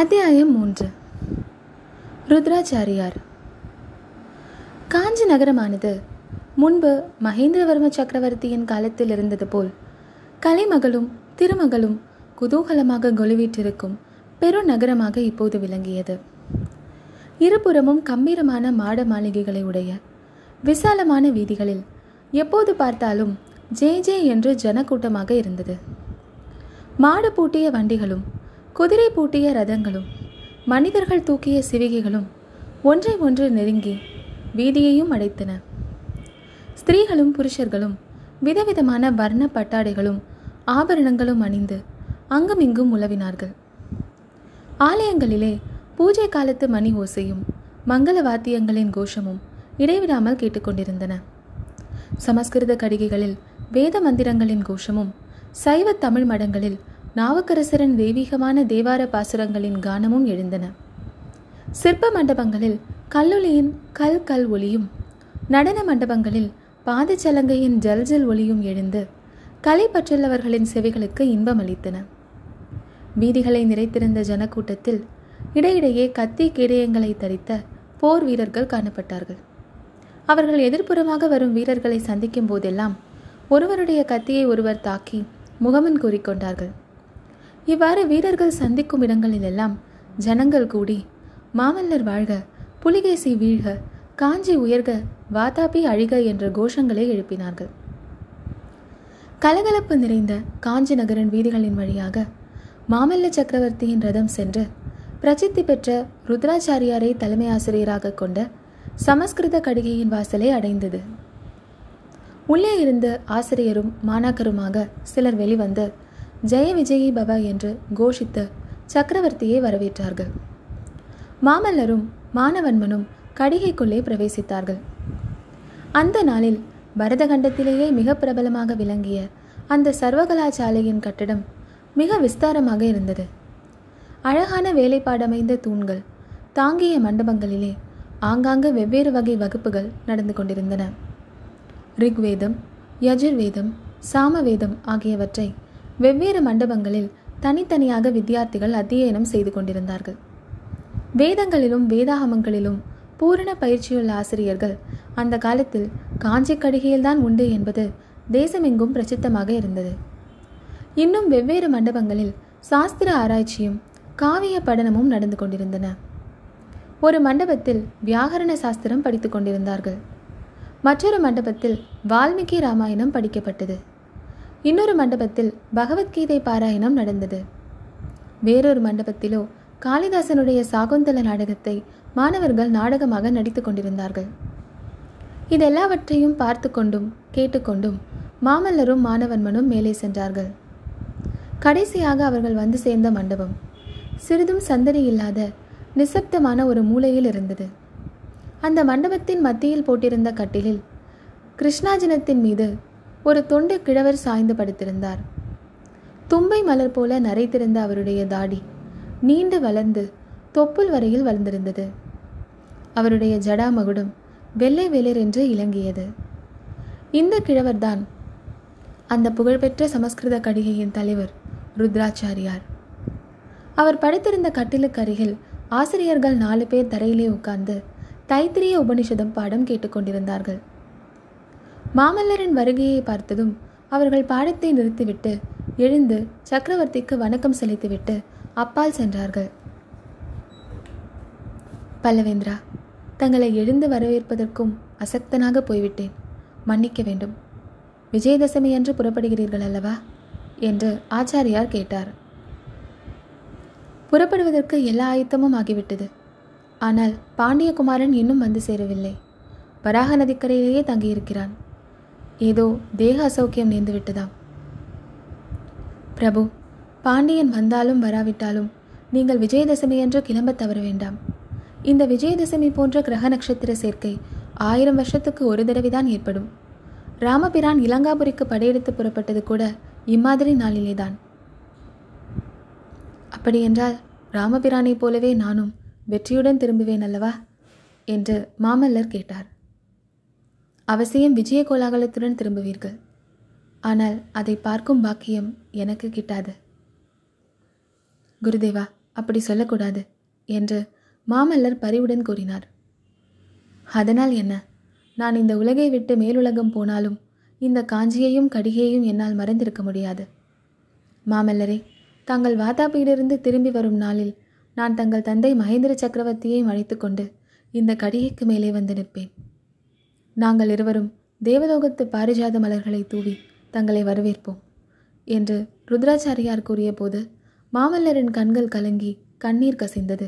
அத்தியாயம் மூன்று. ருத்ராச்சாரியார். காஞ்சி நகரமானது முன்பு மகேந்திரவர்ம சக்கரவர்த்தியின் காலத்தில் இருந்தது போல் கலைமகளும் திருமகளும் குதூகலமாக கொலுவிட்டிருக்கும் பெருநகரமாக இப்போது விளங்கியது. இருபுறமும் கம்பீரமான மாட மாளிகைகளை உடைய விசாலமான வீதிகளில் எப்போது பார்த்தாலும் ஜே ஜே என்று ஜனக்கூட்டமாக இருந்தது. மாடு பூட்டிய வண்டிகளும் குதிரை பூட்டிய ரதங்களும் மனிதர்கள் தூக்கிய சிவிகைகளும் ஒன்றை ஒன்று நெருங்கி வீதியையும் அடைத்தன. ஸ்திரீகளும் புருஷர்களும் விதவிதமான வர்ண பட்டாடைகளும் ஆபரணங்களும் அணிந்து அங்குமிங்கும் உலவினார்கள். ஆலயங்களிலே பூஜை காலத்து மணி ஓசையும் மங்கள வாத்தியங்களின் கோஷமும் இடைவிடாமல் கேட்டுக்கொண்டிருந்தன சமஸ்கிருத கடிகைகளில் வேத மந்திரங்களின் கோஷமும் சைவ தமிழ் மடங்களில் நாவுக்கரசரின் தெய்வீகமான தேவார பாசுரங்களின் கானமும் எழுந்தன. சிற்ப மண்டபங்களில் கல்லொலியின் கல் கல் ஒளியும் நடன மண்டபங்களில் பாதச்சலங்கையின் ஜல் ஜல் எழுந்து கலை பற்றுள்ளவர்களின் செவிகளுக்கு இன்பம் அளித்தன. வீதிகளை நிறைத்திருந்த ஜனக்கூட்டத்தில் இடையிடையே கத்தி கேடயங்களை தரித்த போர் வீரர்கள் காணப்பட்டார்கள். அவர்கள் எதிர்ப்புறமாக வரும் வீரர்களை சந்திக்கும் போதெல்லாம் ஒருவருடைய கத்தியை ஒருவர் தாக்கி முகமன் கூறிக்கொண்டார்கள். இவ்வாறு வீரர்கள் சந்திக்கும் இடங்களிலெல்லாம் ஜனங்கள் கூடி மாமல்லர் வாழ்க புலிகேசி வீழ்க காஞ்சி உயர்க வாதாபி அழிக என்ற கோஷங்களை எழுப்பினார்கள். கலகலப்பு நிறைந்த காஞ்சி நகரின் வீதிகளின் வழியாக மாமல்ல சக்கரவர்த்தியின் ரதம் சென்று பிரசித்தி பெற்ற ருத்ராச்சாரியாரை தலைமை ஆசிரியராக கொண்ட சமஸ்கிருத கடிகையின் வாசலை அடைந்தது. உள்ளே இருந்து ஆசிரியரும் மாணாக்கருமாக சிலர் வெளிவந்து ஜெய விஜயி பவ என்று கோஷித்து சக்கரவர்த்தியை வரவேற்றார்கள். மாமல்லரும் மானவன்மனும் கடிகைக்குள்ளே பிரவேசித்தார்கள். அந்த நாளில் பரதகண்டத்திலேயே மிக பிரபலமாக விளங்கிய அந்த சர்வகலாசாலையின் கட்டிடம் மிக விஸ்தாரமாக இருந்தது. அழகான வேலைப்பாடமைந்த தூண்கள் தாங்கிய மண்டபங்களிலே ஆங்காங்கு வெவ்வேறு வகை வகுப்புகள் நடந்து கொண்டிருந்தன. ரிக்வேதம் யஜுர்வேதம் சாமவேதம் ஆகியவற்றை வெவ்வேறு மண்டபங்களில் தனித்தனியாக வித்தியார்த்திகள் அத்தியனம் செய்து கொண்டிருந்தார்கள். வேதங்களிலும் வேதாகமங்களிலும் பூரண பயிற்சியுள்ள ஆசிரியர்கள் அந்த காலத்தில் காஞ்சி கடிகையில்தான் உண்டு என்பது தேசமெங்கும் பிரசித்தமாக இருந்தது. இன்னும் வெவ்வேறு மண்டபங்களில் சாஸ்திர ஆராய்ச்சியும் காவிய படனமும் நடந்து கொண்டிருந்தன. ஒரு மண்டபத்தில் வியாகரண சாஸ்திரம் படித்துக் கொண்டிருந்தார்கள். மற்றொரு மண்டபத்தில் வால்மீகி ராமாயணம் படிக்கப்பட்டது. இன்னொரு மண்டபத்தில் பகவத்கீதை பாராயணம் நடந்தது. வேறொரு மண்டபத்திலோ காளிதாசனுடைய சாகுந்தல நாடகத்தை மாணவர்கள் நாடகமாக நடித்துக் கொண்டிருந்தார்கள். இதெல்லாவற்றையும் பார்த்து கொண்டும் கேட்டுக்கொண்டும் மாமல்லரும் மாணவன்மனும் மேலே சென்றார்கள். கடைசியாக அவர்கள் வந்து சேர்ந்த மண்டபம் சிறிதும் சந்தடி இல்லாத நிசப்தமான ஒரு மூலையில் இருந்தது. அந்த மண்டபத்தின் மத்தியில் போட்டிருந்த கட்டிலில் கிருஷ்ணாஜினத்தின் மீது ஒரு தொண்டு கிழவர் சாய்ந்து படுத்திருந்தார். தும்பை மலர் போல நரைத்திருந்த அவருடைய தாடி நீண்டு வளர்ந்து தொப்புள் வரையில் வளர்ந்திருந்தது. அவருடைய ஜடா மகுடம் வெள்ளை வெளிரென்று இலங்கியது. இந்த கிழவர்தான் அந்த புகழ்பெற்ற சமஸ்கிருத கடிகையின் தலைவர் ருத்ராச்சாரியார். அவர் படுத்திருந்த கட்டிலுக்கு அருகில் ஆசிரியர்கள் நாலு பேர் தரையிலே உட்கார்ந்து தைத்திரிய உபனிஷதம் பாடம் கேட்டுக்கொண்டிருந்தார்கள் மாமல்லரின் வருகையை பார்த்ததும் அவர்கள் பாடத்தை நிறுத்திவிட்டு எழுந்து சக்கரவர்த்திக்கு வணக்கம் செலுத்திவிட்டு அப்பால் சென்றார்கள். பல்லவேந்திரா தங்களை எழுந்து வரவேற்பதற்கும் அசக்தனாக போய்விட்டேன். மன்னிக்க வேண்டும். விஜயதசமி அன்று புறப்படுகிறீர்கள் அல்லவா? என்று ஆச்சாரியார் கேட்டார். புறப்படுவதற்கு எல்லா ஆயத்தமும் ஆகிவிட்டது. ஆனால் பாண்டியகுமாரன் இன்னும் வந்து சேரவில்லை. வராக நதிக்கரையிலேயே தங்கியிருக்கிறான். ஏதோ தேக அசௌக்கியம் நேர்ந்து விட்டதாம் பிரபு பாண்டியன் வந்தாலும் வராவிட்டாலும் நீங்கள் விஜயதசமி என்று கிளம்ப தவற வேண்டாம். இந்த விஜயதசமி போன்ற கிரக நட்சத்திர சேர்க்கை ஆயிரம் வருஷத்துக்கு ஒரு தடவைதான் ஏற்படும். ராமபிரான் இலங்காபுரிக்கு படையெடுத்து புறப்பட்டது கூட இம்மாதிரி நாளிலேதான். அப்படியென்றால் ராமபிரானைப் போலவே நானும் வெற்றியுடன் திரும்புவேன் அல்லவா? என்று மாமல்லர் கேட்டார். அவசியம் விஜய கோலாகலத்துடன் திரும்புவீர்கள். ஆனால் அதை பார்க்கும் பாக்கியம் எனக்கு கிட்டாது. குருதேவா அப்படி சொல்லக்கூடாது என்று மாமல்லர் பரிவுடன் கூறினார். அதனால் என்ன? நான் இந்த உலகை விட்டு மேலுலகம் போனாலும் இந்த காஞ்சியையும் கடிகையையும் என்னால் மறைந்திருக்க முடியாது. மாமல்லரே தாங்கள் வாதாபியிலிருந்து திரும்பி வரும் நாளில் நான் தங்கள் தந்தை மகேந்திர சக்கரவர்த்தியை அழைத்து கொண்டு இந்த கடிகைக்கு மேலே வந்து நிற்பேன். நாங்கள் இருவரும் தேவலோகத்து பாரிஜாத மலர்களை தூவி தங்களை வரவேற்போம் என்று ருத்ராச்சாரியார் கூறியபோது மாமல்லரின் கண்கள் கலங்கி கண்ணீர் கசிந்தது.